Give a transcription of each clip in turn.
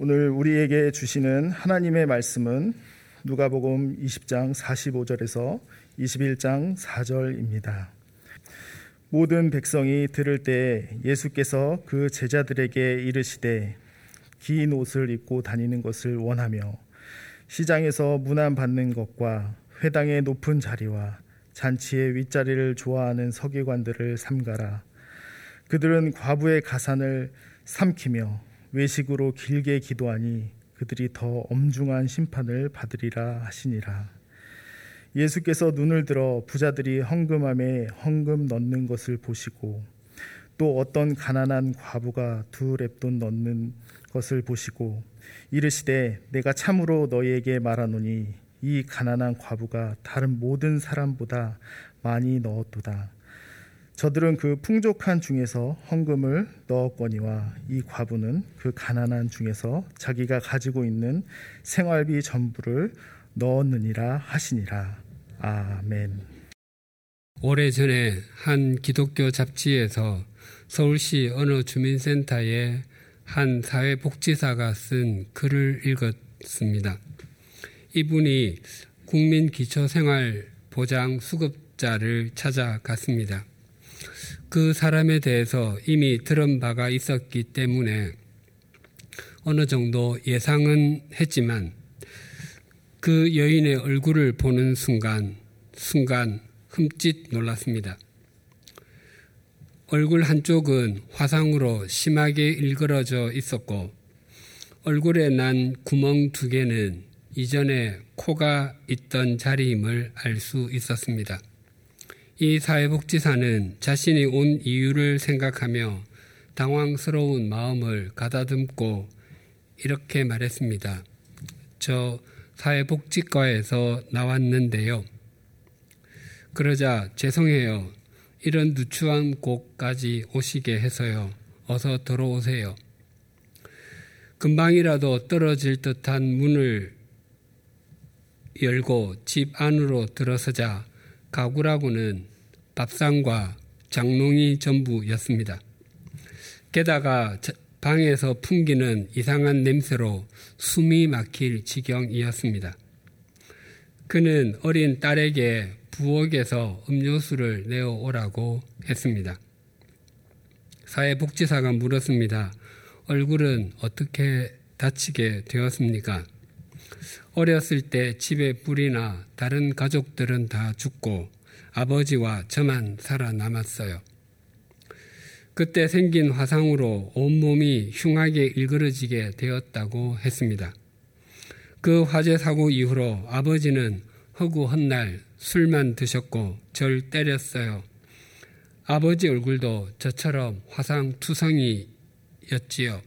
오늘 우리에게 주시는 하나님의 말씀은 누가복음 20장 45절에서 21장 4절입니다. 모든 백성이 들을 때 예수께서 그 제자들에게 이르시되 긴 옷을 입고 다니는 것을 원하며 시장에서 문안 받는 것과 회당의 높은 자리와 잔치의 윗자리를 좋아하는 서기관들을 삼가라. 그들은 과부의 가산을 삼키며 외식으로 길게 기도하니 그들이 더 엄중한 심판을 받으리라 하시니라. 예수께서 눈을 들어 부자들이 헌금함에 헌금 넣는 것을 보시고 또 어떤 가난한 과부가 두 랩돈 넣는 것을 보시고 이르시되 내가 참으로 너희에게 말하노니 이 가난한 과부가 다른 모든 사람보다 많이 넣었도다. 저들은 그 풍족한 중에서 헌금을 넣었거니와 이 과부는 그 가난한 중에서 자기가 가지고 있는 생활비 전부를 넣었느니라 하시니라. 아멘. 오래전에 한 기독교 잡지에서 서울시 어느 주민센터에 한 사회복지사가 쓴 글을 읽었습니다. 이분이 국민기초생활보장 수급자를 찾아갔습니다. 그 사람에 대해서 이미 들은 바가 있었기 때문에 어느 정도 예상은 했지만 그 여인의 얼굴을 보는 순간, 순간 흠칫 놀랐습니다. 얼굴 한쪽은 화상으로 심하게 일그러져 있었고 얼굴에 난 구멍 두 개는 이전에 코가 있던 자리임을 알 수 있었습니다. 이 사회복지사는 자신이 온 이유를 생각하며 당황스러운 마음을 가다듬고 이렇게 말했습니다. 저 사회복지과에서 나왔는데요. 그러자 죄송해요. 이런 누추한 곳까지 오시게 해서요. 어서 들어오세요. 금방이라도 떨어질 듯한 문을 열고 집 안으로 들어서자 가구라고는 밥상과 장롱이 전부였습니다. 게다가 방에서 풍기는 이상한 냄새로 숨이 막힐 지경이었습니다. 그는 어린 딸에게 부엌에서 음료수를 내어오라고 했습니다. 사회복지사가 물었습니다. 얼굴은 어떻게 다치게 되었습니까? 어렸을 때 집에 불이나 다른 가족들은 다 죽고 아버지와 저만 살아남았어요. 그때 생긴 화상으로 온몸이 흉하게 일그러지게 되었다고 했습니다. 그 화재 사고 이후로 아버지는 허구 헛날 술만 드셨고 절 때렸어요. 아버지 얼굴도 저처럼 화상 투성이였지요.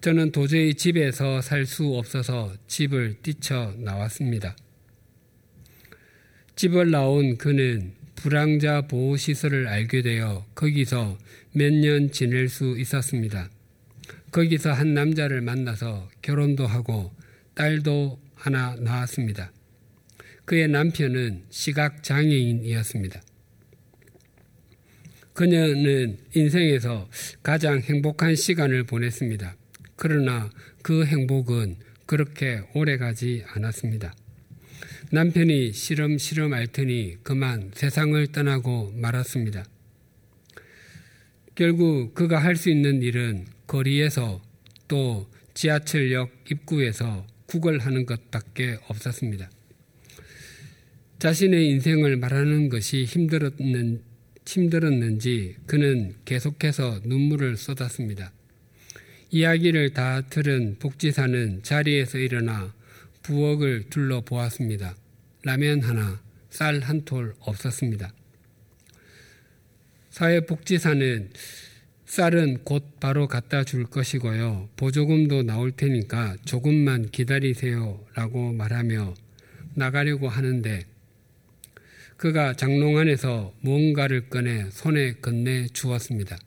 저는 도저히 집에서 살 수 없어서 집을 뛰쳐 나왔습니다. 집을 나온 그는 불황자 보호시설을 알게 되어 거기서 몇 년 지낼 수 있었습니다. 거기서 한 남자를 만나서 결혼도 하고 딸도 하나 낳았습니다. 그의 남편은 시각장애인이었습니다. 그녀는 인생에서 가장 행복한 시간을 보냈습니다. 그러나 그 행복은 그렇게 오래 가지 않았습니다. 남편이 시름 시름 앓더니 그만 세상을 떠나고 말았습니다. 결국 그가 할 수 있는 일은 거리에서 또 지하철역 입구에서 구걸하는 것밖에 없었습니다. 자신의 인생을 말하는 것이 힘들었는, 힘들었는지 그는 계속해서 눈물을 쏟았습니다. 이야기를 다 들은 복지사는 자리에서 일어나 부엌을 둘러보았습니다. 라면 하나, 쌀 한 톨 없었습니다. 사회복지사는 쌀은 곧 바로 갖다 줄 것이고요. 보조금도 나올 테니까 조금만 기다리세요. 라고 말하며 나가려고 하는데 그가 장롱 안에서 무언가를 꺼내 손에 건네 주었습니다.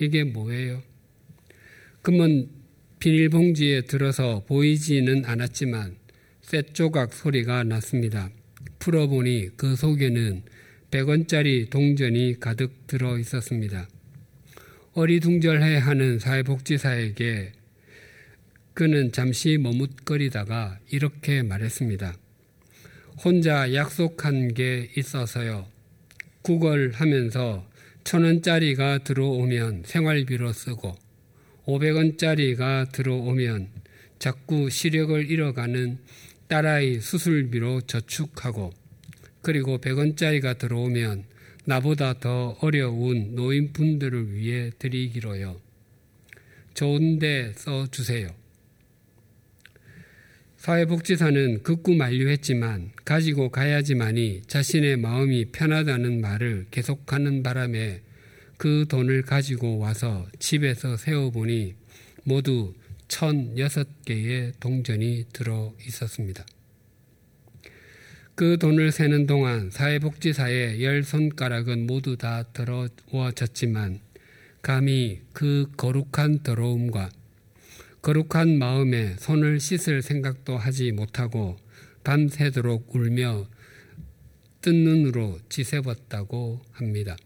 이게 뭐예요? 금은 비닐봉지에 들어서 보이지는 않았지만 쇳 조각 소리가 났습니다. 풀어보니 그 속에는 100원짜리 동전이 가득 들어 있었습니다. 어리둥절해 하는 사회복지사에게 그는 잠시 머뭇거리다가 이렇게 말했습니다. 혼자 약속한 게 있어서요. 구걸 하면서 천 원짜리가 들어오면 생활비로 쓰고 500원짜리가 들어오면 자꾸 시력을 잃어가는 딸아이 수술비로 저축하고 그리고 100원짜리가 들어오면 나보다 더 어려운 노인분들을 위해 드리기로요. 좋은데 써 주세요. 사회복지사는 극구 만류했지만 가지고 가야지만이 자신의 마음이 편하다는 말을 계속하는 바람에 그 돈을 가지고 와서 집에서 세어보니 모두 1006개의 동전이 들어 있었습니다. 그 돈을 세는 동안 사회복지사의 열 손가락은 모두 다 더러워졌지만 감히 그 거룩한 더러움과 거룩한 마음에 손을 씻을 생각도 하지 못하고 밤새도록 울며 뜬 눈으로 지새웠다고 합니다.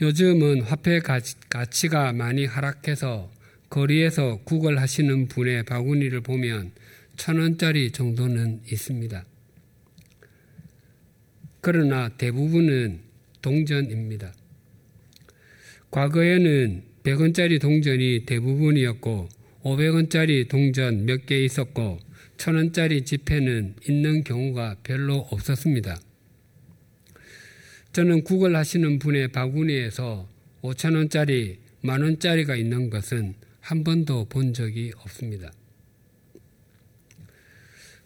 요즘은 화폐 가치가 많이 하락해서 거리에서 구걸하시는 분의 바구니를 보면 천 원짜리 정도는 있습니다. 그러나 대부분은 동전입니다. 과거에는 100원짜리 동전이 대부분이었고 500원짜리 동전 몇 개 있었고 1000원짜리 지폐는 있는 경우가 별로 없었습니다. 저는 구걸하시는 분의 바구니에서 5천원짜리, 만원짜리가 있는 것은 한 번도 본 적이 없습니다.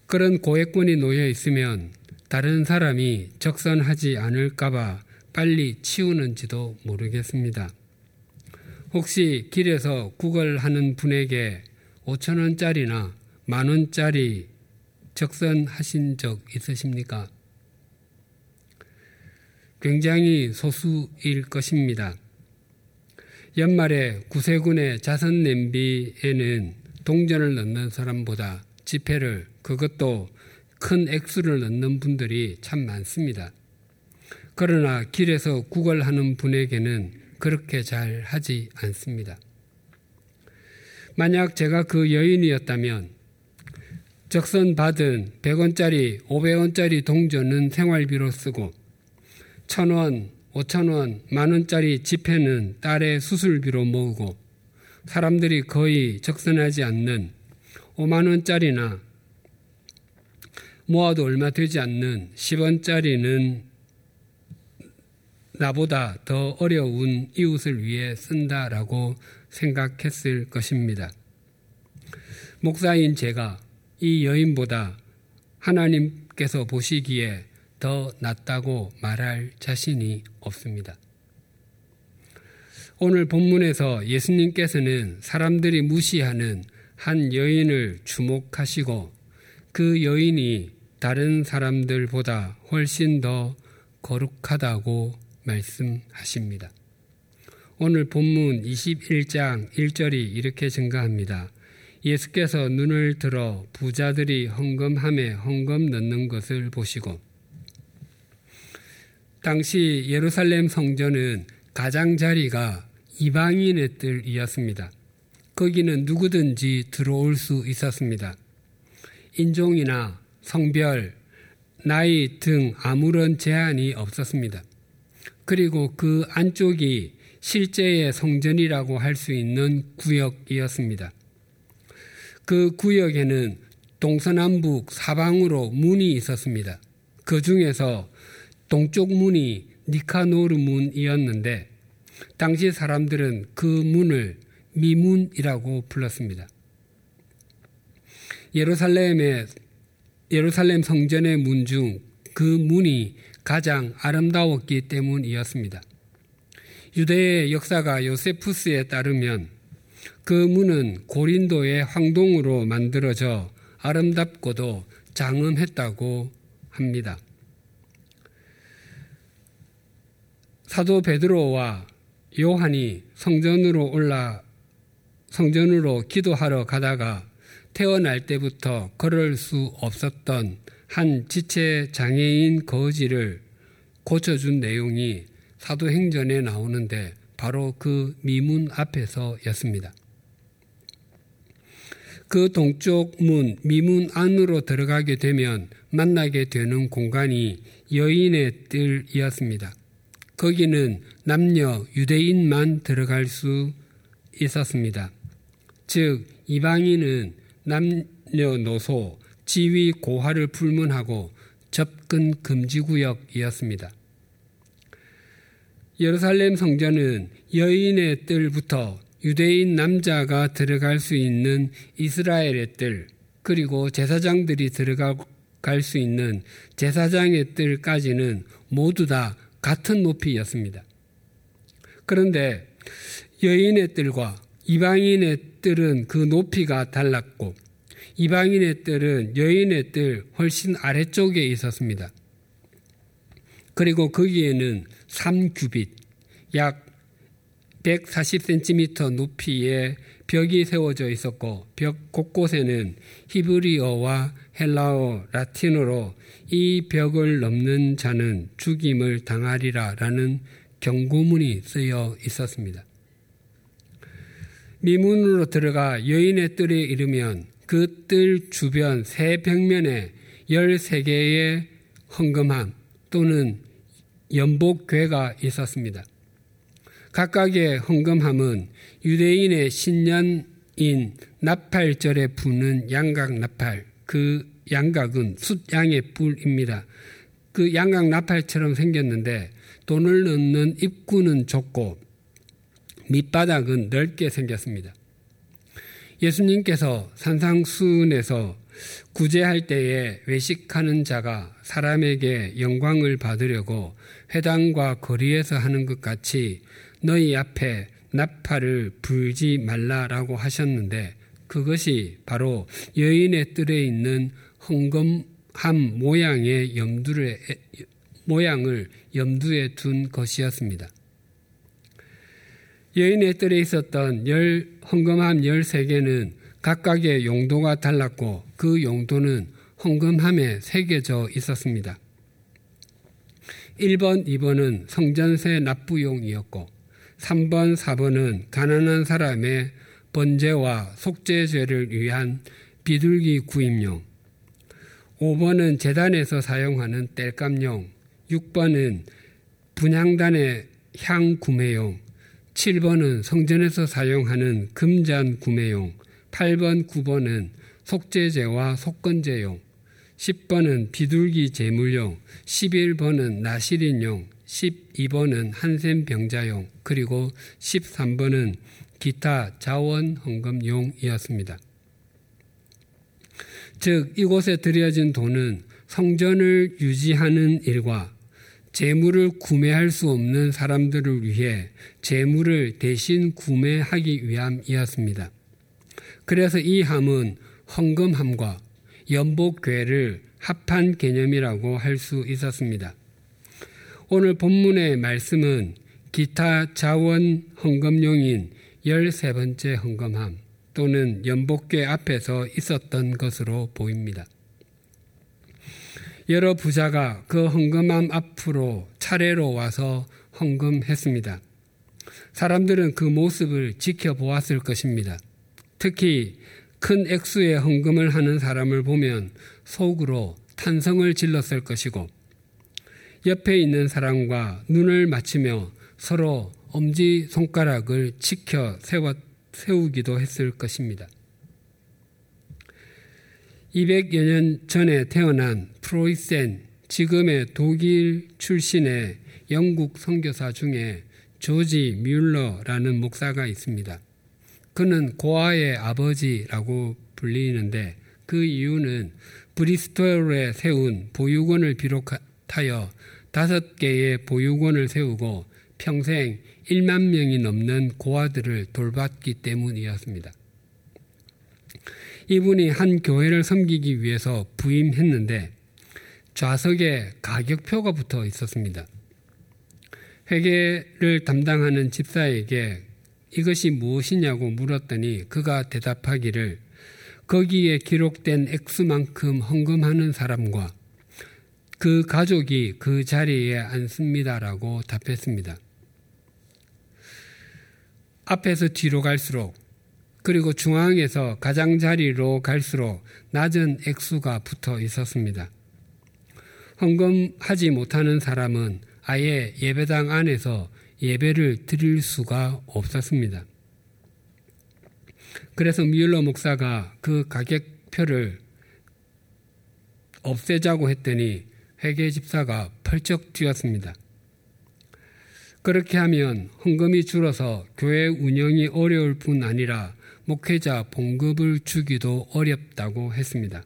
그런 고액권이 놓여 있으면 다른 사람이 적선하지 않을까봐 빨리 치우는지도 모르겠습니다. 혹시 길에서 구걸하는 분에게 5천 원짜리나 만 원짜리 적선하신 적 있으십니까? 굉장히 소수일 것입니다. 연말에 구세군의 자선 냄비에는 동전을 넣는 사람보다 지폐를 그것도 큰 액수를 넣는 분들이 참 많습니다. 그러나 길에서 구걸하는 분에게는 그렇게 잘 하지 않습니다. 만약 제가 그 여인이었다면 적선 받은 100원짜리, 500원짜리 동전은 생활비로 쓰고 1000원, 5천 원, 만 원짜리 지폐는 딸의 수술비로 모으고 사람들이 거의 적선하지 않는 5만 원짜리나 모아도 얼마 되지 않는 10원짜리는 나보다 더 어려운 이웃을 위해 쓴다라고 생각했을 것입니다. 목사인 제가 이 여인보다 하나님께서 보시기에 더 낫다고 말할 자신이 없습니다. 오늘 본문에서 예수님께서는 사람들이 무시하는 한 여인을 주목하시고 그 여인이 다른 사람들보다 훨씬 더 거룩하다고 말씀하십니다. 오늘 본문 21장 1절이 이렇게 증가합니다. 예수께서 눈을 들어 부자들이 헌금함에 헌금 넣는 것을 보시고 당시 예루살렘 성전은 가장자리가 이방인의 뜰이었습니다. 거기는 누구든지 들어올 수 있었습니다. 인종이나 성별, 나이 등 아무런 제한이 없었습니다. 그리고 그 안쪽이 실제의 성전이라고 할 수 있는 구역이었습니다. 그 구역에는 동서남북 사방으로 문이 있었습니다. 그 중에서 동쪽 문이 니카노르 문이었는데 당시 사람들은 그 문을 미문이라고 불렀습니다. 예루살렘의 예루살렘 성전의 문 중 그 문이 가장 아름다웠기 때문이었습니다. 유대의 역사가 요세푸스에 따르면 그 문은 고린도의 황동으로 만들어져 아름답고도 장엄했다고 합니다. 사도 베드로와 요한이 성전으로 올라 성전으로 기도하러 가다가 태어날 때부터 걸을 수 없었던 한 지체 장애인 거지를 고쳐준 내용이 사도행전에 나오는데 바로 그 미문 앞에서였습니다. 그 동쪽 문, 미문 안으로 들어가게 되면 만나게 되는 공간이 여인의 뜰이었습니다. 거기는 남녀 유대인만 들어갈 수 있었습니다. 즉, 이방인은 남녀노소, 지위 고하를 불문하고 접근 금지 구역이었습니다. 예루살렘 성전은 여인의 뜰부터 유대인 남자가 들어갈 수 있는 이스라엘의 뜰, 그리고 제사장들이 들어갈 수 있는 제사장의 뜰까지는 모두 다 같은 높이였습니다. 그런데 여인의 뜰과 이방인의 뜰은 그 높이가 달랐고 이방인의 뜰은 여인의 뜰 훨씬 아래쪽에 있었습니다. 그리고 거기에는 3규빗, 약 140cm 높이의 벽이 세워져 있었고 벽 곳곳에는 히브리어와 헬라어, 라틴어로 이 벽을 넘는 자는 죽임을 당하리라 라는 경고문이 쓰여 있었습니다. 미문으로 들어가 여인의 뜰에 이르면 그 뜰 주변 세 벽면에 13개의 헌금함 또는 연복궤가 있었습니다. 각각의 헌금함은 유대인의 신년인 나팔절에 부는 양각 나팔, 그 양각은 숫양의 뿔입니다. 그 양각 나팔처럼 생겼는데 돈을 넣는 입구는 좁고 밑바닥은 넓게 생겼습니다. 예수님께서 산상수훈에서 구제할 때에 외식하는 자가 사람에게 영광을 받으려고 회당과 거리에서 하는 것 같이 너희 앞에 나팔을 불지 말라라고 하셨는데 그것이 바로 여인의 뜰에 있는 헌금함 모양의 염두를, 모양을 염두에 둔 것이었습니다. 여인의 뜰에 있었던 열, 헌금함 13개는 각각의 용도가 달랐고 그 용도는 헌금함에 새겨져 있었습니다. 1번, 2번은 성전세 납부용이었고 3번, 4번은 가난한 사람의 번제와 속죄죄를 위한 비둘기 구입용, 5번은 재단에서 사용하는 땔감용, 6번은 분향단의 향 구매용, 7번은 성전에서 사용하는 금잔 구매용, 8번, 9번은 속죄제와 속건제용, 10번은 비둘기 제물용, 11번은 나시린용, 12번은 한샘 병자용, 그리고 13번은 기타 자원 헌금용이었습니다. 즉, 이곳에 들여진 돈은 성전을 유지하는 일과 재물을 구매할 수 없는 사람들을 위해 재물을 대신 구매하기 위함이었습니다. 그래서 이 함은 헌금함과 연복괴를 합한 개념이라고 할 수 있었습니다. 오늘 본문의 말씀은 기타 자원 헌금용인 13번째 헌금함 또는 연복궤 앞에서 있었던 것으로 보입니다. 여러 부자가 그 헌금함 앞으로 차례로 와서 헌금했습니다. 사람들은 그 모습을 지켜보았을 것입니다. 특히 큰 액수의 헌금을 하는 사람을 보면 속으로 탄성을 질렀을 것이고 옆에 있는 사람과 눈을 맞추며 서로 엄지 손가락을 지켜 세워, 세우기도 했을 것입니다. 200여 년 전에 태어난 프로이센, 지금의 독일 출신의 영국 선교사 중에 조지 뮬러라는 목사가 있습니다. 그는 고아의 아버지라고 불리는데 그 이유는 브리스톨에 세운 보육원을 비롯하여 다섯 개의 보육원을 세우고 평생 1만 명이 넘는 고아들을 돌봤기 때문이었습니다. 이분이 한 교회를 섬기기 위해서 부임했는데 좌석에 가격표가 붙어 있었습니다. 회계를 담당하는 집사에게 이것이 무엇이냐고 물었더니 그가 대답하기를 거기에 기록된 액수만큼 헌금하는 사람과 그 가족이 그 자리에 앉습니다라고 답했습니다. 앞에서 뒤로 갈수록 그리고 중앙에서 가장자리로 갈수록 낮은 액수가 붙어 있었습니다. 헌금하지 못하는 사람은 아예 예배당 안에서 예배를 드릴 수가 없었습니다. 그래서 뮬러 목사가 그 가격표를 없애자고 했더니 회계 집사가 펄쩍 뛰었습니다. 그렇게 하면 헌금이 줄어서 교회 운영이 어려울 뿐 아니라 목회자 봉급을 주기도 어렵다고 했습니다.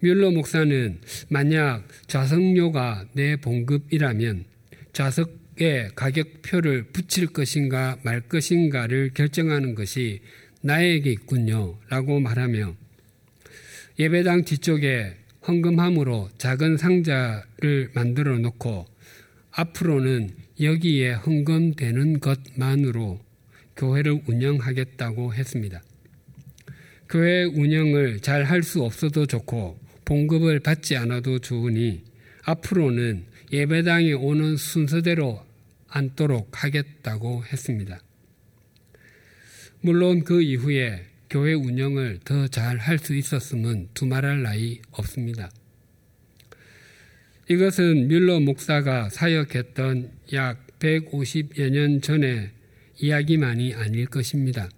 뮬러 목사는 만약 좌석료가 내 봉급이라면 좌석에 가격표를 붙일 것인가 말 것인가를 결정하는 것이 나에게 있군요. 라고 말하며 예배당 뒤쪽에 헌금함으로 작은 상자를 만들어 놓고 앞으로는 여기에 헌금되는 것만으로 교회를 운영하겠다고 했습니다. 교회 운영을 잘 할 수 없어도 좋고 봉급을 받지 않아도 좋으니 앞으로는 예배당에 오는 순서대로 앉도록 하겠다고 했습니다. 물론 그 이후에 교회 운영을 더 잘 할 수 있었음은 두말할 나위 없습니다. 이것은 뮬러 목사가 사역했던 약 150여 년 전의 이야기만이 아닐 것입니다.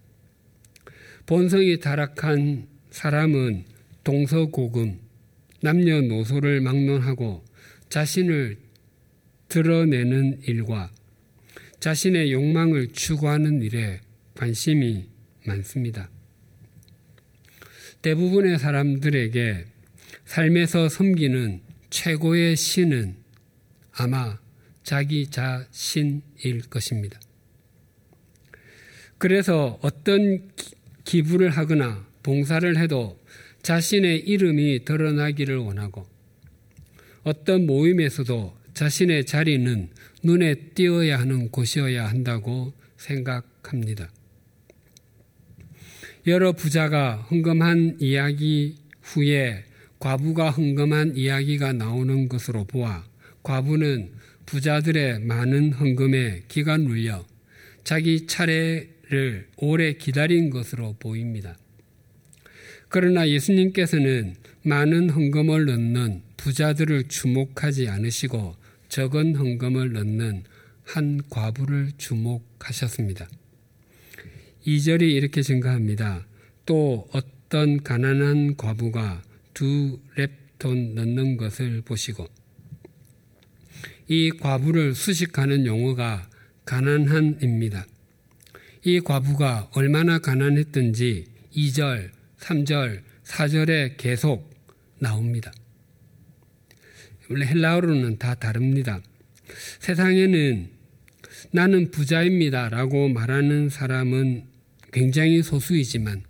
본성이 타락한 사람은 동서고금, 남녀노소를 막론하고 자신을 드러내는 일과 자신의 욕망을 추구하는 일에 관심이 많습니다. 대부분의 사람들에게 삶에서 섬기는 최고의 신은 아마 자기 자신일 것입니다. 그래서 어떤 기부를 하거나 봉사를 해도 자신의 이름이 드러나기를 원하고 어떤 모임에서도 자신의 자리는 눈에 띄어야 하는 곳이어야 한다고 생각합니다. 여러 부자가 헌금한 이야기 후에 과부가 헌금한 이야기가 나오는 것으로 보아 과부는 부자들의 많은 헌금에 기가 눌려 자기 차례를 오래 기다린 것으로 보입니다. 그러나 예수님께서는 많은 헌금을 넣는 부자들을 주목하지 않으시고 적은 헌금을 넣는 한 과부를 주목하셨습니다. 2절이 이렇게 증가합니다. 또 어떤 가난한 과부가 두 랩돈 넣는 것을 보시고 이 과부를 수식하는 용어가 가난한입니다. 이 과부가 얼마나 가난했던지 2절, 3절, 4절에 계속 나옵니다. 원래 헬라어로는 다 다릅니다. 세상에는 나는 부자입니다 라고 말하는 사람은 굉장히 소수이지만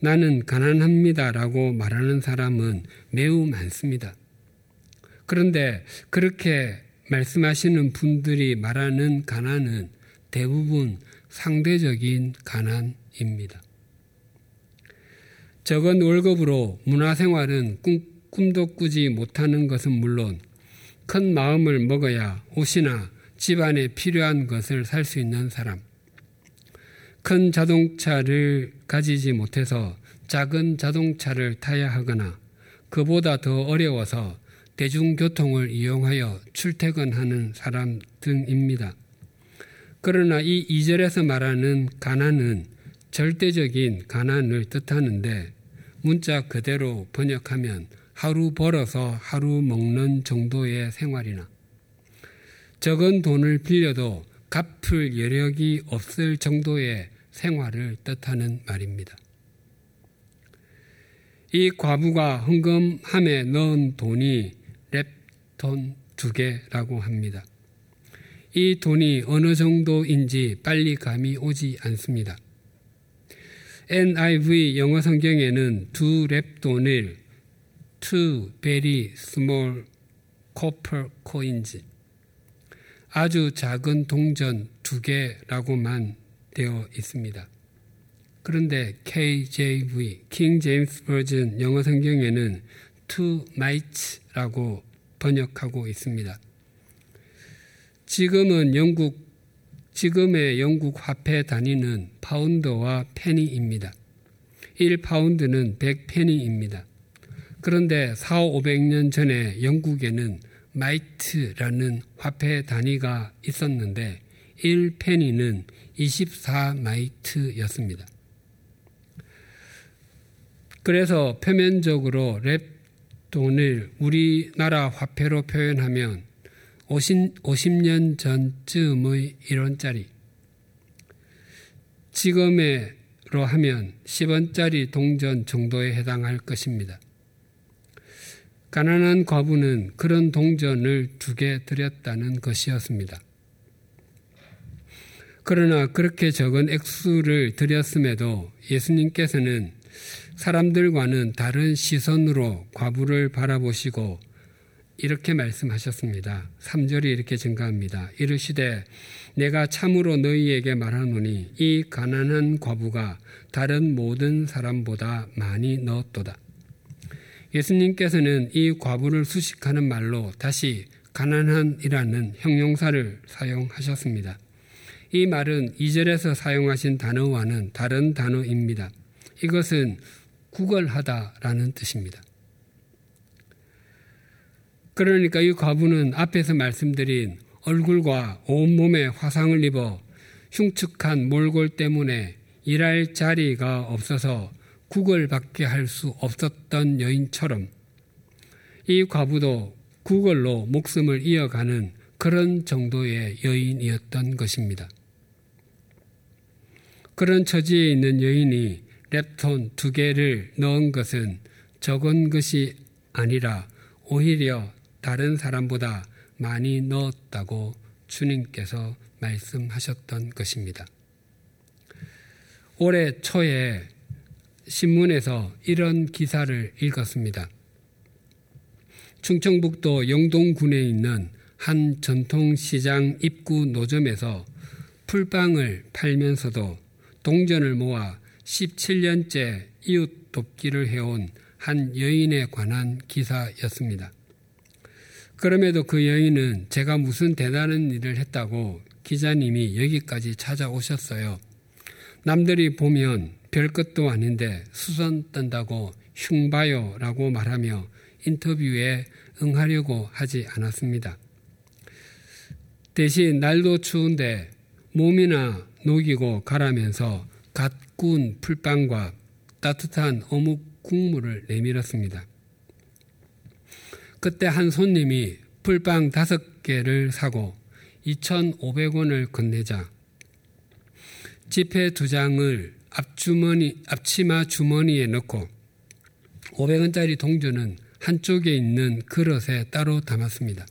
나는 가난합니다 라고 말하는 사람은 매우 많습니다. 그런데 그렇게 말씀하시는 분들이 말하는 가난은 대부분 상대적인 가난입니다. 적은 월급으로 문화생활은 꿈, 꿈도 꾸지 못하는 것은 물론 큰 마음을 먹어야 옷이나 집안에 필요한 것을 살 수 있는 사람. 큰 자동차를 가지지 못해서 작은 자동차를 타야 하거나 그보다 더 어려워서 대중교통을 이용하여 출퇴근하는 사람 등입니다. 그러나 이 2절에서 말하는 가난은 절대적인 가난을 뜻하는데 문자 그대로 번역하면 하루 벌어서 하루 먹는 정도의 생활이나 적은 돈을 빌려도 갚을 여력이 없을 정도의 생활을 뜻하는 말입니다. 이 과부가 헌금함에 넣은 돈이 랩돈 두 개라고 합니다. 이 돈이 어느 정도인지 빨리 감이 오지 않습니다. NIV 영어 성경에는 두 랩돈을 two very small copper coins 아주 작은 동전 두 개라고만 되어 있습니다. 그런데 KJV, King James Version 영어 성경에는 two mites라고 번역하고 있습니다. 지금은 영국 지금의 영국 화폐 단위는 파운드와 페니입니다. 1파운드는 100페니입니다. 그런데 4, 500년 전에 영국에는 마이트라는 화폐 단위가 있었는데 1페니는 24마이트였습니다. 그래서 표면적으로 렙돈을 우리나라 화폐로 표현하면 50, 50년 전쯤의 1원짜리 지금으로 하면 10원짜리 동전 정도에 해당할 것입니다. 가난한 과부는 그런 동전을 두 개 드렸다는 것이었습니다. 그러나 그렇게 적은 액수를 드렸음에도 예수님께서는 사람들과는 다른 시선으로 과부를 바라보시고 이렇게 말씀하셨습니다. 3절이 이렇게 증가합니다. 이르시되 내가 참으로 너희에게 말하노니 이 가난한 과부가 다른 모든 사람보다 많이 넣었도다. 예수님께서는 이 과부를 수식하는 말로 다시 가난한이라는 형용사를 사용하셨습니다. 이 말은 2절에서 사용하신 단어와는 다른 단어입니다. 이것은 구걸하다라는 뜻입니다. 그러니까 이 과부는 앞에서 말씀드린 얼굴과 온몸에 화상을 입어 흉측한 몰골 때문에 일할 자리가 없어서 구걸밖에 할 수 없었던 여인처럼 이 과부도 구걸로 목숨을 이어가는 그런 정도의 여인이었던 것입니다. 그런 처지에 있는 여인이 랩톤 두 개를 넣은 것은 적은 것이 아니라 오히려 다른 사람보다 많이 넣었다고 주님께서 말씀하셨던 것입니다. 올해 초에 신문에서 이런 기사를 읽었습니다. 충청북도 영동군에 있는 한 전통시장 입구 노점에서 풀빵을 팔면서도 동전을 모아 17년째 이웃 돕기를 해온 한 여인에 관한 기사였습니다. 그럼에도 그 여인은 제가 무슨 대단한 일을 했다고 기자님이 여기까지 찾아오셨어요. 남들이 보면 별 것도 아닌데 수선 뜬다고 흉봐요 라고 말하며 인터뷰에 응하려고 하지 않았습니다. 대신 날도 추운데 몸이나 녹이고 가라면서 갓 구운 풀빵과 따뜻한 어묵 국물을 내밀었습니다. 그때 한 손님이 풀빵 다섯 개를 사고 2,500원을 건네자 지폐 두 장을 앞주머니, 앞치마 주머니에 넣고 500원짜리 동전은 한쪽에 있는 그릇에 따로 담았습니다.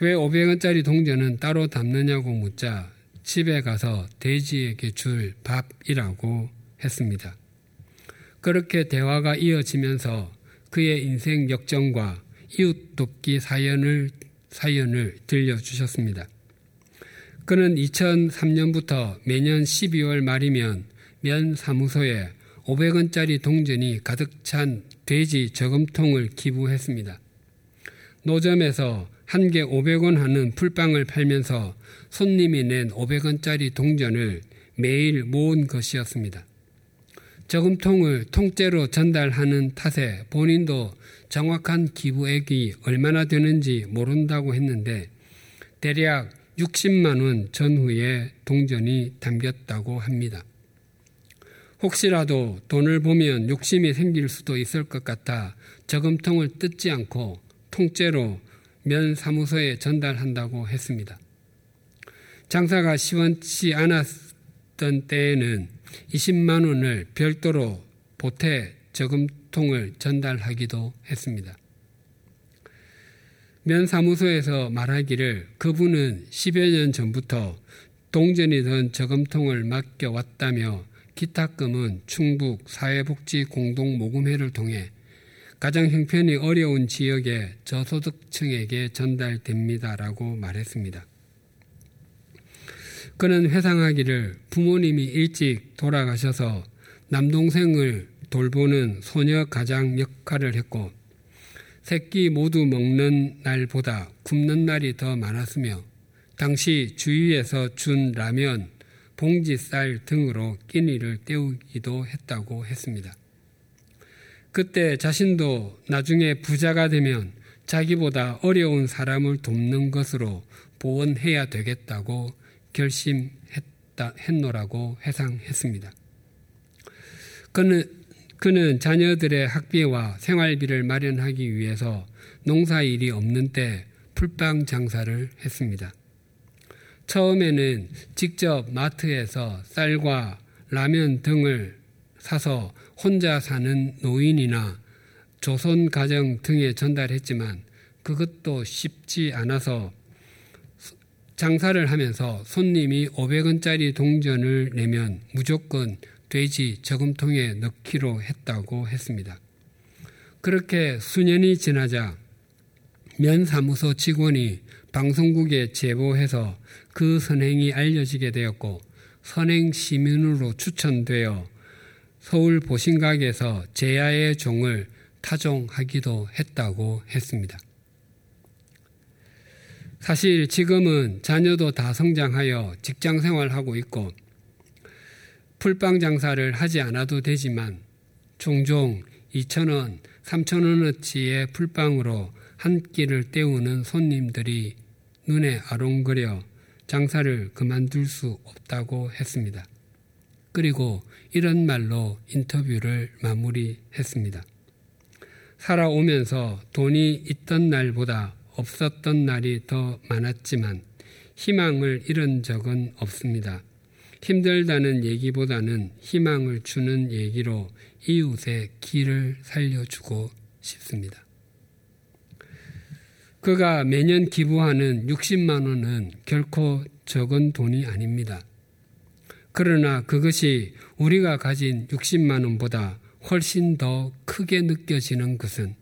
왜 500원짜리 동전은 따로 담느냐고 묻자 집에 가서 돼지에게 줄 밥이라고 했습니다. 그렇게 대화가 이어지면서 그의 인생 역정과 이웃 돕기 사연을, 사연을 들려주셨습니다. 그는 2003년부터 매년 12월 말이면 면 사무소에 500원짜리 동전이 가득 찬 돼지 저금통을 기부했습니다. 노점에서 한 개 500원 하는 풀빵을 팔면서 손님이 낸 500원짜리 동전을 매일 모은 것이었습니다. 저금통을 통째로 전달하는 탓에 본인도 정확한 기부액이 얼마나 되는지 모른다고 했는데 대략 60만 원 전후에 동전이 담겼다고 합니다. 혹시라도 돈을 보면 욕심이 생길 수도 있을 것 같아 저금통을 뜯지 않고 통째로 면 사무소에 전달한다고 했습니다. 장사가 시원치 않았던 때에는 20만 원을 별도로 보태 저금통을 전달하기도 했습니다. 면 사무소에서 말하기를 그분은 10여 년 전부터 동전이 든 저금통을 맡겨왔다며 기타금은 충북 사회복지 공동모금회를 통해 가장 형편이 어려운 지역의 저소득층에게 전달됩니다라고 말했습니다. 그는 회상하기를 부모님이 일찍 돌아가셔서 남동생을 돌보는 소녀 가장 역할을 했고 새끼 모두 먹는 날보다 굶는 날이 더 많았으며 당시 주위에서 준 라면, 봉지쌀 등으로 끼니를 때우기도 했다고 했습니다. 그때 자신도 나중에 부자가 되면 자기보다 어려운 사람을 돕는 것으로 보원해야 되겠다고 결심했다, 했노라고 회상했습니다. 그는, 그는 자녀들의 학비와 생활비를 마련하기 위해서 농사일이 없는 때 풀빵 장사를 했습니다. 처음에는 직접 마트에서 쌀과 라면 등을 사서 혼자 사는 노인이나 조선 가정 등에 전달했지만 그것도 쉽지 않아서 장사를 하면서 손님이 500원짜리 동전을 내면 무조건 돼지 저금통에 넣기로 했다고 했습니다. 그렇게 수년이 지나자 면사무소 직원이 방송국에 제보해서 그 선행이 알려지게 되었고 선행 시민으로 추천되어 서울 보신각에서 제야의 종을 타종하기도 했다고 했습니다. 사실 지금은 자녀도 다 성장하여 직장 생활하고 있고 풀빵 장사를 하지 않아도 되지만 종종 2천원, 3천원어치의 풀빵으로 한 끼를 때우는 손님들이 눈에 아롱거려 장사를 그만둘 수 없다고 했습니다. 그리고 이런 말로 인터뷰를 마무리했습니다. 살아오면서 돈이 있던 날보다 없었던 날이 더 많았지만 희망을 잃은 적은 없습니다. 힘들다는 얘기보다는 희망을 주는 얘기로 이웃의 길을 살려주고 싶습니다. 그가 매년 기부하는 60만 원은 결코 적은 돈이 아닙니다. 그러나 그것이 우리가 가진 60만 원보다 훨씬 더 크게 느껴지는 것은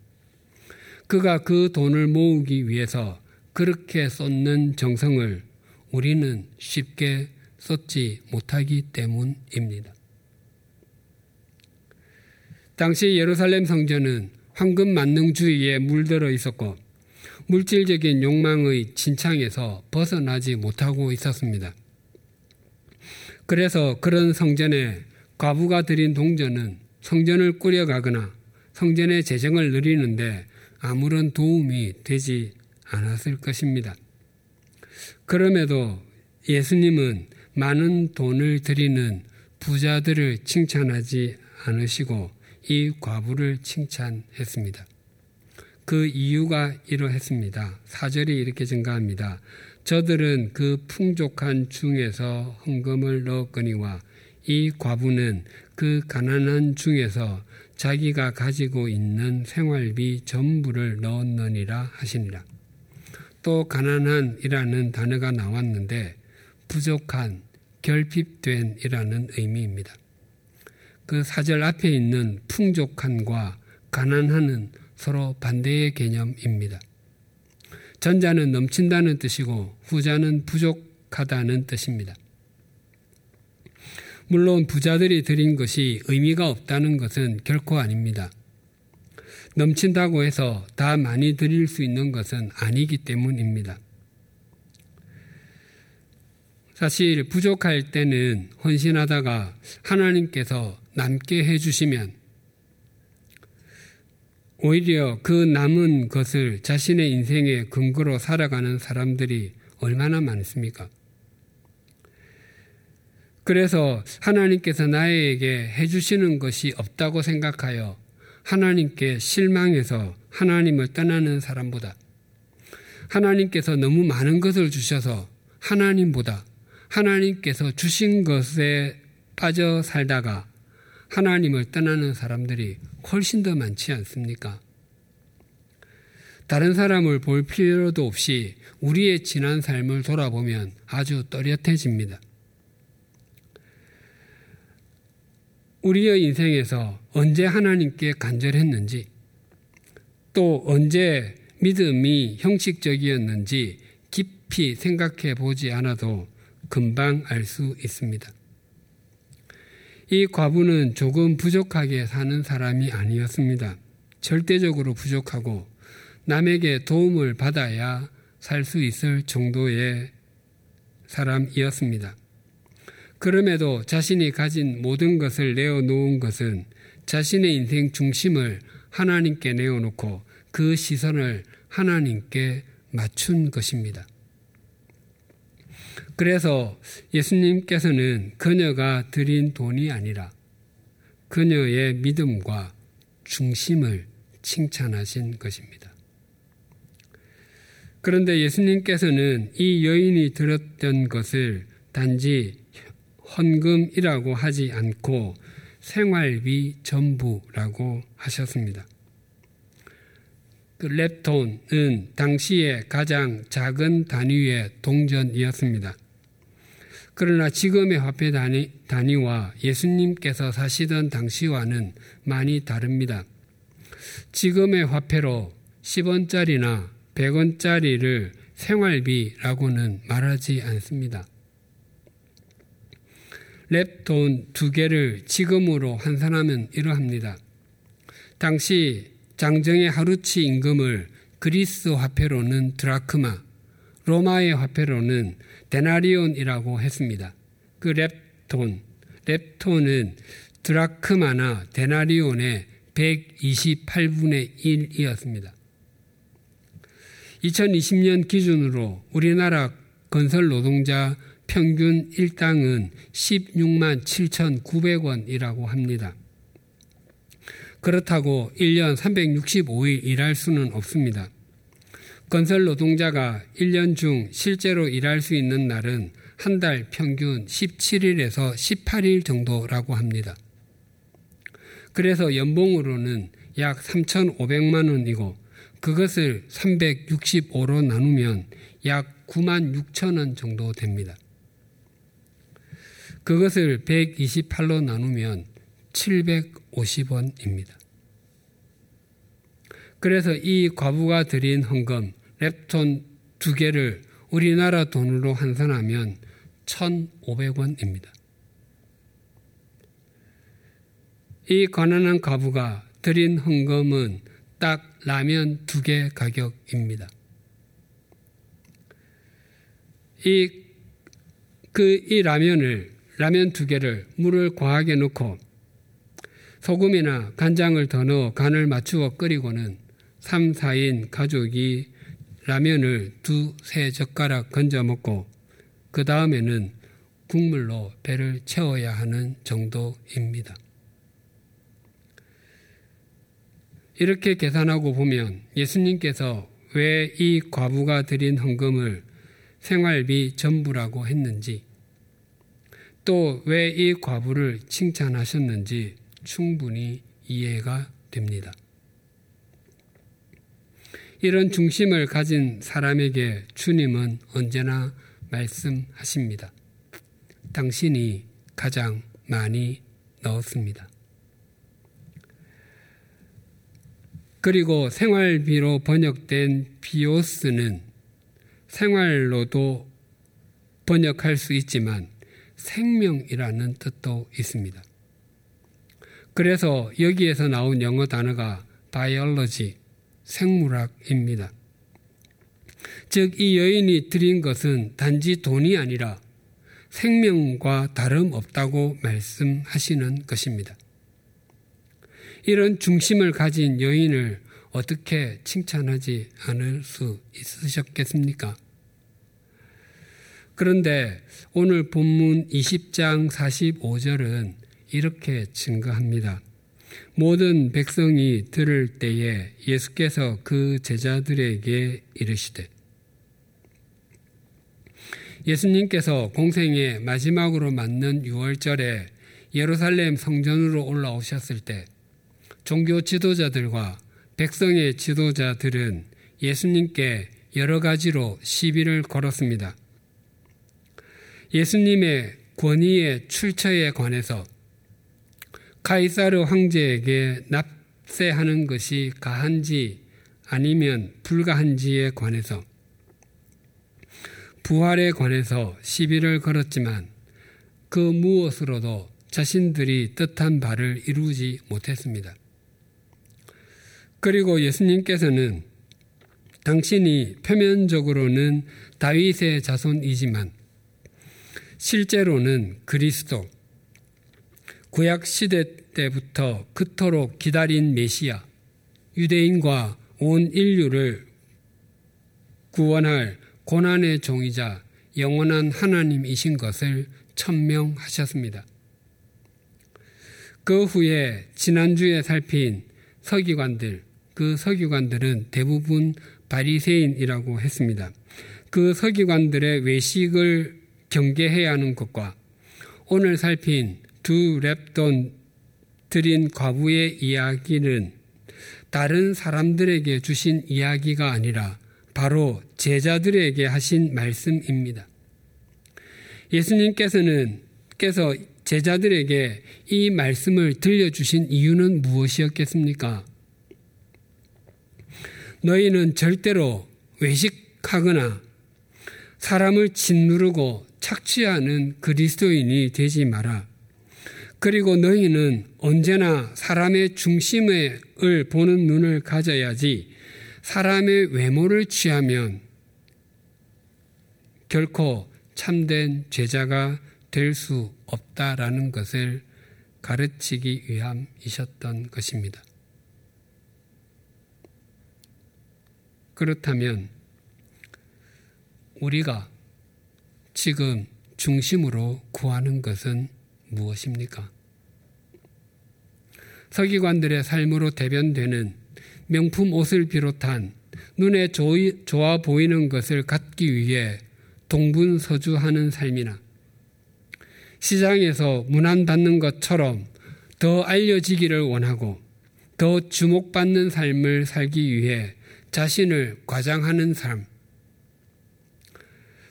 그가 그 돈을 모으기 위해서 그렇게 쏟는 정성을 우리는 쉽게 쏟지 못하기 때문입니다. 당시 예루살렘 성전은 황금 만능주의에 물들어 있었고 물질적인 욕망의 진창에서 벗어나지 못하고 있었습니다. 그래서 그런 성전에 과부가 드린 동전은 성전을 꾸려가거나 성전의 재정을 누리는데 아무런 도움이 되지 않았을 것입니다. 그럼에도 예수님은 많은 돈을 드리는 부자들을 칭찬하지 않으시고 이 과부를 칭찬했습니다. 그 이유가 이러했습니다. 사절이 이렇게 증가합니다. 저들은 그 풍족한 중에서 헌금을 넣었거니와 이 과부는 그 가난한 중에서 자기가 가지고 있는 생활비 전부를 넣었느니라 하시니라. 또 가난한이라는 단어가 나왔는데 부족한, 결핍된이라는 의미입니다. 그 사절 앞에 있는 풍족한과 가난한은 서로 반대의 개념입니다. 전자는 넘친다는 뜻이고 후자는 부족하다는 뜻입니다. 물론 부자들이 드린 것이 의미가 없다는 것은 결코 아닙니다. 넘친다고 해서 다 많이 드릴 수 있는 것은 아니기 때문입니다. 사실 부족할 때는 헌신하다가 하나님께서 남게 해주시면 오히려 그 남은 것을 자신의 인생의 근거로 살아가는 사람들이 얼마나 많습니까? 그래서 하나님께서 나에게 해주시는 것이 없다고 생각하여 하나님께 실망해서 하나님을 떠나는 사람보다 하나님께서 너무 많은 것을 주셔서 하나님보다 하나님께서 주신 것에 빠져 살다가 하나님을 떠나는 사람들이 훨씬 더 많지 않습니까? 다른 사람을 볼 필요도 없이 우리의 지난 삶을 돌아보면 아주 또렷해집니다. 우리의 인생에서 언제 하나님께 간절했는지 또 언제 믿음이 형식적이었는지 깊이 생각해 보지 않아도 금방 알 수 있습니다. 이 과부는 조금 부족하게 사는 사람이 아니었습니다. 절대적으로 부족하고 남에게 도움을 받아야 살 수 있을 정도의 사람이었습니다. 그럼에도 자신이 가진 모든 것을 내어놓은 것은 자신의 인생 중심을 하나님께 내어놓고 그 시선을 하나님께 맞춘 것입니다. 그래서 예수님께서는 그녀가 드린 돈이 아니라 그녀의 믿음과 중심을 칭찬하신 것입니다. 그런데 예수님께서는 이 여인이 들었던 것을 단지 헌금이라고 하지 않고 생활비 전부라고 하셨습니다. 그 랩톤은 당시의 가장 작은 단위의 동전이었습니다. 그러나 지금의 화폐 단위, 단위와 예수님께서 사시던 당시와는 많이 다릅니다. 지금의 화폐로 10원짜리나 100원짜리를 생활비라고는 말하지 않습니다. 랩돈 두 개를 지금으로 환산하면 이러합니다. 당시 장정의 하루치 임금을 그리스 화폐로는 드라크마, 로마의 화폐로는 데나리온이라고 했습니다. 그 랩돈, 랩톤은 드라크마나 데나리온의 128분의 1이었습니다. 2020년 기준으로 우리나라 건설 노동자 평균 일당은 16만 7,900원이라고 합니다. 그렇다고 1년 365일 일할 수는 없습니다. 건설 노동자가 1년 중 실제로 일할 수 있는 날은 한 달 평균 17일에서 18일 정도라고 합니다. 그래서 연봉으로는 약 3,500만 원이고 그것을 365로 나누면 약 9만 6천 원 정도 됩니다. 그것을 128로 나누면 750원입니다. 그래서 이 과부가 드린 헌금 랩톤 두 개를 우리나라 돈으로 환산하면 1,500원입니다. 이 가난한 과부가 드린 헌금은 딱 라면 두 개 가격입니다. 이, 그, 이 라면을 라면 두 개를 물을 과하게 넣고 소금이나 간장을 더 넣어 간을 맞추어 끓이고는 3, 4인 가족이 라면을 두 세 젓가락 건져 먹고 그 다음에는 국물로 배를 채워야 하는 정도입니다. 이렇게 계산하고 보면 예수님께서 왜 이 과부가 드린 헌금을 생활비 전부라고 했는지 또 왜 이 과부를 칭찬하셨는지 충분히 이해가 됩니다. 이런 중심을 가진 사람에게 주님은 언제나 말씀하십니다. 당신이 가장 많이 넣었습니다. 그리고 생활비로 번역된 비오스는 생활로도 번역할 수 있지만 생명이라는 뜻도 있습니다. 그래서 여기에서 나온 영어 단어가 바이올로지, 생물학입니다. 즉, 이 여인이 드린 것은 단지 돈이 아니라 생명과 다름없다고 말씀하시는 것입니다. 이런 중심을 가진 여인을 어떻게 칭찬하지 않을 수 있으셨겠습니까? 그런데 오늘 본문 20장 45절은 이렇게 증거합니다. 모든 백성이 들을 때에 예수께서 그 제자들에게 이르시되 예수님께서 공생의 마지막으로 맞는 6월절에 예루살렘 성전으로 올라오셨을 때 종교 지도자들과 백성의 지도자들은 예수님께 여러 가지로 시비를 걸었습니다. 예수님의 권위의 출처에 관해서 카이사르 황제에게 납세하는 것이 가한지 아니면 불가한지에 관해서 부활에 관해서 시비를 걸었지만 그 무엇으로도 자신들이 뜻한 바를 이루지 못했습니다. 그리고 예수님께서는 당신이 표면적으로는 다윗의 자손이지만 실제로는 그리스도 구약 시대 때부터 그토록 기다린 메시아 유대인과 온 인류를 구원할 고난의 종이자 영원한 하나님이신 것을 천명하셨습니다. 그 후에 지난주에 살핀 서기관들, 그 서기관들은 대부분 바리새인이라고 했습니다. 그 서기관들의 외식을 경계해야 하는 것과 오늘 살핀 두 랩돈 드린 과부의 이야기는 다른 사람들에게 주신 이야기가 아니라 바로 제자들에게 하신 말씀입니다. 예수님께서는 께서 제자들에게 이 말씀을 들려주신 이유는 무엇이었겠습니까? 너희는 절대로 외식하거나 사람을 짓누르고 착취하는 그리스도인이 되지 마라. 그리고 너희는 언제나 사람의 중심을 보는 눈을 가져야지 사람의 외모를 취하면 결코 참된 제자가 될 수 없다라는 것을 가르치기 위함이셨던 것입니다. 그렇다면 우리가 지금 중심으로 구하는 것은 무엇입니까? 서기관들의 삶으로 대변되는 명품 옷을 비롯한 눈에 좋아 보이는 것을 갖기 위해 동분서주하는 삶이나 시장에서 문안받는 것처럼 더 알려지기를 원하고 더 주목받는 삶을 살기 위해 자신을 과장하는 삶,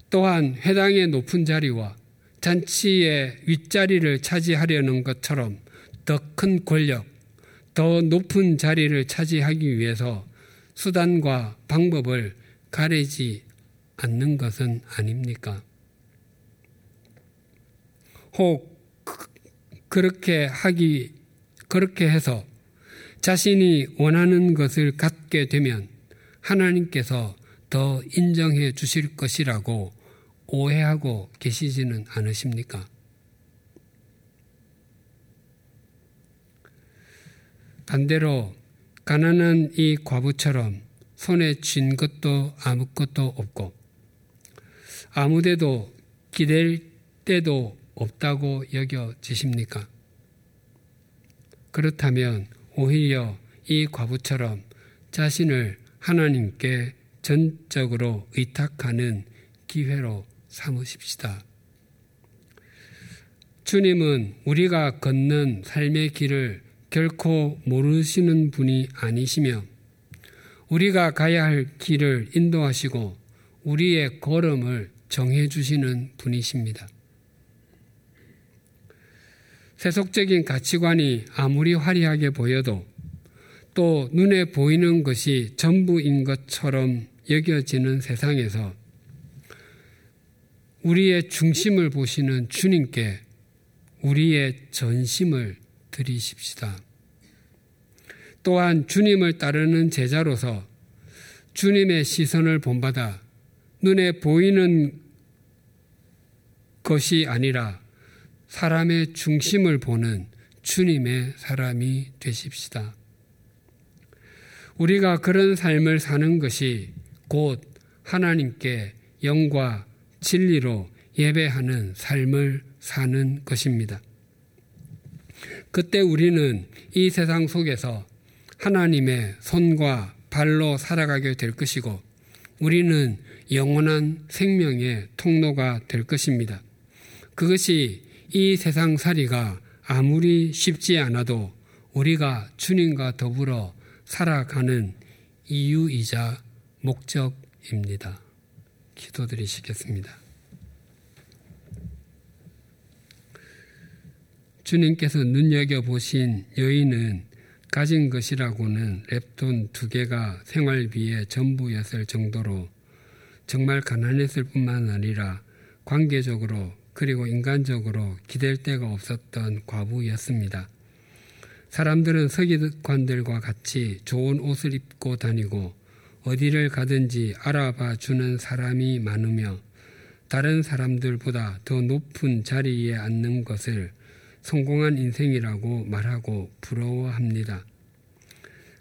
또한 회당의 높은 자리와 잔치의 윗자리를 차지하려는 것처럼 더 큰 권력, 더 높은 자리를 차지하기 위해서 수단과 방법을 가리지 않는 것은 아닙니까? 혹 그렇게 하기 그렇게 해서 자신이 원하는 것을 갖게 되면 하나님께서 더 인정해 주실 것이라고 오해하고 계시지는 않으십니까? 반대로 가난한 이 과부처럼 손에 쥔 것도 아무것도 없고 아무데도 기댈 때도 없다고 여겨지십니까? 그렇다면 오히려 이 과부처럼 자신을 하나님께 전적으로 의탁하는 기회로 삼으십시다. 주님은 우리가 걷는 삶의 길을 결코 모르시는 분이 아니시며 우리가 가야 할 길을 인도하시고 우리의 걸음을 정해 주시는 분이십니다. 세속적인 가치관이 아무리 화려하게 보여도 또 눈에 보이는 것이 전부인 것처럼 여겨지는 세상에서 우리의 중심을 보시는 주님께 우리의 전심을 드리십시다. 또한 주님을 따르는 제자로서 주님의 시선을 본받아 눈에 보이는 것이 아니라 사람의 중심을 보는 주님의 사람이 되십시다. 우리가 그런 삶을 사는 것이 곧 하나님께 영과 진리로 예배하는 삶을 사는 것입니다. 그때 우리는 이 세상 속에서 하나님의 손과 발로 살아가게 될 것이고 우리는 영원한 생명의 통로가 될 것입니다. 그것이 이 세상 살이가 아무리 쉽지 않아도 우리가 주님과 더불어 살아가는 이유이자 목적입니다. 기도드리시겠습니다. 주님께서 눈여겨보신 여인은 가진 것이라고는 랩돈 두 개가 생활비의 전부였을 정도로 정말 가난했을 뿐만 아니라 관계적으로 그리고 인간적으로 기댈 데가 없었던 과부였습니다. 사람들은 서기관들과 같이 좋은 옷을 입고 다니고 어디를 가든지 알아봐 주는 사람이 많으며 다른 사람들보다 더 높은 자리에 앉는 것을 성공한 인생이라고 말하고 부러워합니다.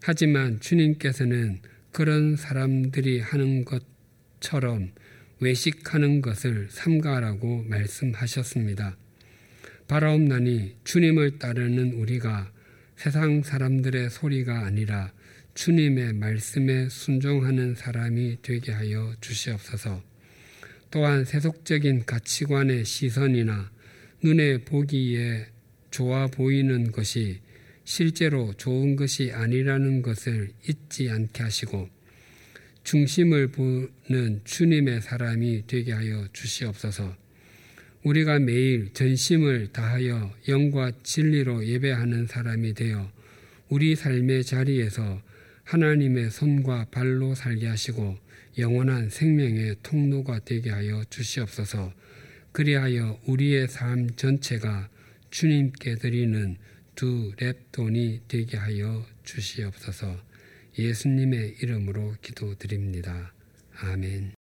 하지만 주님께서는 그런 사람들이 하는 것처럼 외식하는 것을 삼가라고 말씀하셨습니다. 바라옵나니 주님을 따르는 우리가 세상 사람들의 소리가 아니라 주님의 말씀에 순종하는 사람이 되게 하여 주시옵소서. 또한 세속적인 가치관의 시선이나 눈에 보기에 좋아 보이는 것이 실제로 좋은 것이 아니라는 것을 잊지 않게 하시고 중심을 보는 주님의 사람이 되게 하여 주시옵소서. 우리가 매일 전심을 다하여 영과 진리로 예배하는 사람이 되어 우리 삶의 자리에서 하나님의 손과 발로 살게 하시고 영원한 생명의 통로가 되게 하여 주시옵소서. 그리하여 우리의 삶 전체가 주님께 드리는 두 랩돈이 되게 하여 주시옵소서. 예수님의 이름으로 기도드립니다. 아멘.